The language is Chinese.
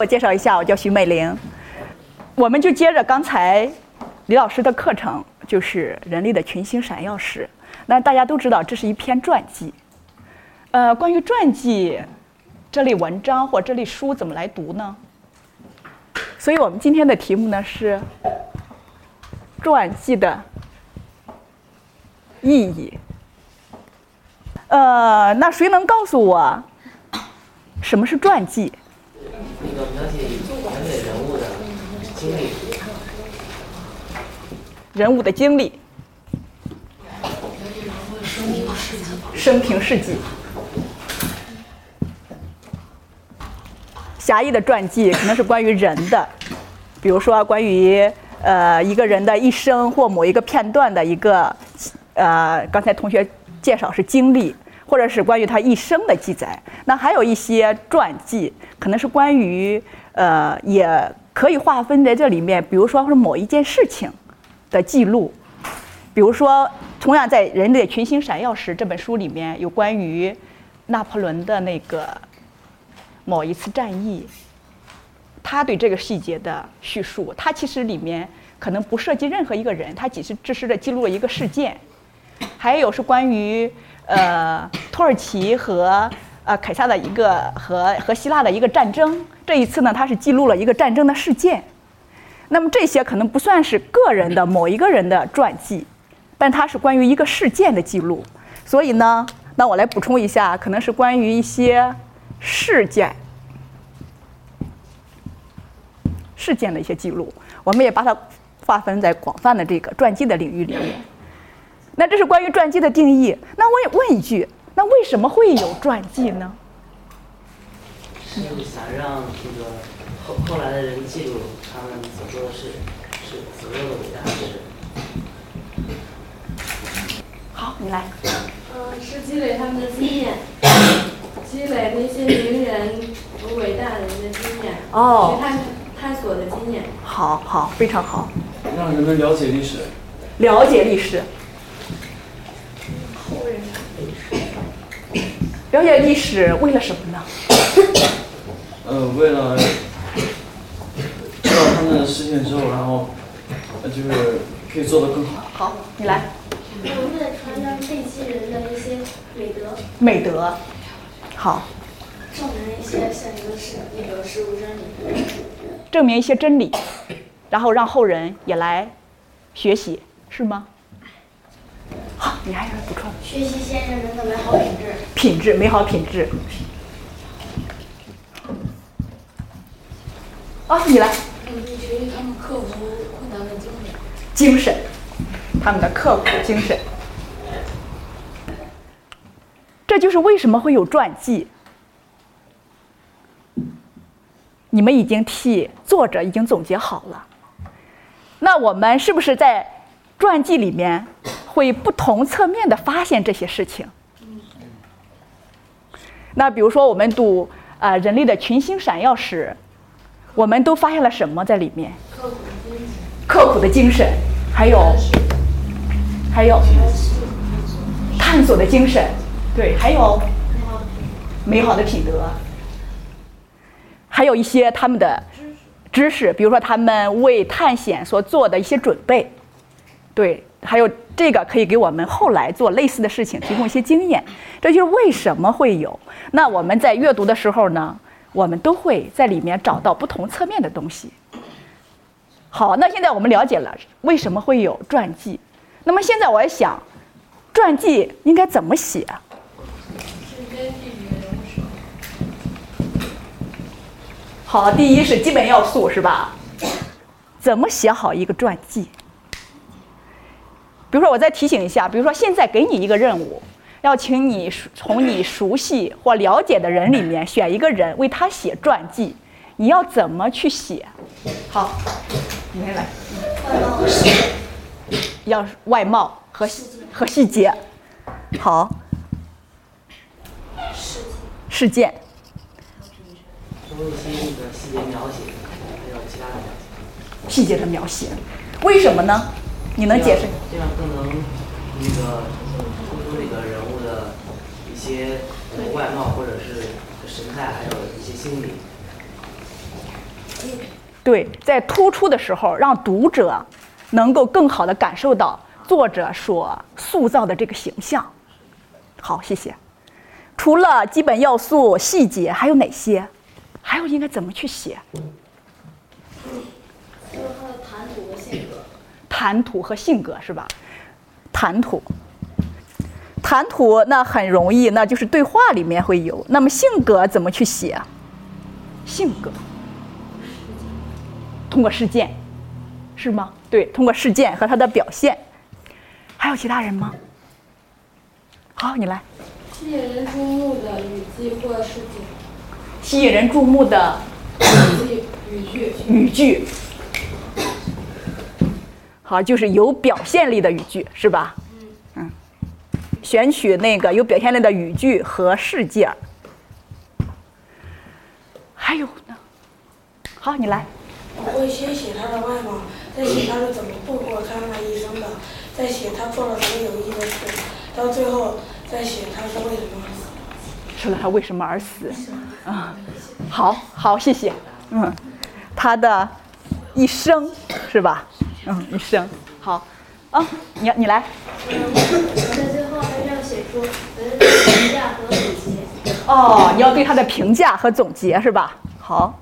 我介绍一下，我叫徐美玲。我们就接着刚才李老师的课程，就是人类的群星闪耀时。那大家都知道，这是一篇传记。呃，关于传记这类文章或这类书怎么来读呢？所以我们今天的题目呢是传记的意义。呃，那谁能告诉我什么是传记？那个描写描写人物的人物的经历，生平事迹。狭义的传记可能是关于人的，比如说关于呃一个人的一生或某一个片段的一个呃，刚才同学介绍是经历，或者是关于他一生的记载。那还有一些传记，可能是关于呃，也可以划分在这里面，比如说是某一件事情的记录，比如说同样在《人类群星闪耀时》这本书里面有关于拿破仑的那个。某一次战役，他对这个细节的叙述，他其实里面可能不涉及任何一个人，他只是只是的记录了一个事件。还有是关于呃土耳其和呃凯撒的一个和和希腊的一个战争，这一次呢，他是记录了一个战争的事件。那么这些可能不算是个人的某一个人的传记，但它是关于一个事件的记录。所以呢，那我来补充一下，可能是关于一些。事件，事件的一些记录，我们也把它划分在广泛的这个传记的领域里面。那这是关于传记的定义。那我也问一句：那为什么会有传记呢？是想让这个后后来的人记录他们所做的事，是所做的伟大的事。好，你来。嗯，是积累他们的经验。积累那些名人和伟大的人的经验，哦，去探探索的经验。好好，非常好。让人们了解历史。了解历史。后人了解历史为了什么呢？呃，为了知道他们的事情之后，然后就是可以做得更好。好，你来。我们在传扬这些人的一些美德。美德。好，证明一些现实的事，那个事物真理。证明一些真理，然后让后人也来学习，是吗？好，你还有补充？学习先人们的美好品质。品质，美好品质。啊，你来。学习他们克服困难的精神。精神，他们的刻苦精神。这就是为什么会有传记。你们已经替作者已经总结好了。那我们是不是在传记里面会不同侧面的发现这些事情？那比如说，我们读啊人类的群星闪耀时，我们都发现了什么在里面？刻苦的精神，还有，还有探索的精神。对，还有美好的品德，还有一些他们的知识，比如说他们为探险所做的一些准备，对，还有这个可以给我们后来做类似的事情提供一些经验。这就是为什么会有。那我们在阅读的时候呢，我们都会在里面找到不同侧面的东西。好，那现在我们了解了为什么会有传记，那么现在我想，传记应该怎么写？好，第一是基本要素，是吧？怎么写好一个传记？比如说，我再提醒一下，比如说现在给你一个任务，要请你从你熟悉或了解的人里面选一个人为他写传记，你要怎么去写？好，你先来。外貌和细节。要外貌和和细节。好。事件。多一些那个细节描写，还有其他的描写。细节的描写，为什么呢？你能解释？这样更能那个突出这个人物的一些外貌或者是神态，还有一些心理。对，在突出的时候，让读者能够更好的感受到作者所塑造的这个形象。好，谢谢。除了基本要素、细节，还有哪些？还有应该怎么去写？说他的谈吐和性格。谈吐和性格是吧？谈吐，谈吐那很容易，那就是对话里面会有。那么性格怎么去写？性格，通过事件，是吗？对，通过事件和他的表现。还有其他人吗？好，你来。吸引人注目的语句或事件。吸引人注目的语句语句。语句。好，就是有表现力的语句，是吧？嗯。选取那个有表现力的语句和事件。还有呢？好，你来。我会先写他的外貌，再写他是怎么度过看望医生的，再写他做了什么有益的事，到最后再写他是为什么而死。说了他为什么而死？啊，好好，谢谢。嗯，他的一生是吧？嗯，你生好。啊，你你来。在最后还是要写出评价和总结。哦，你要对他的评价和总结是吧？好。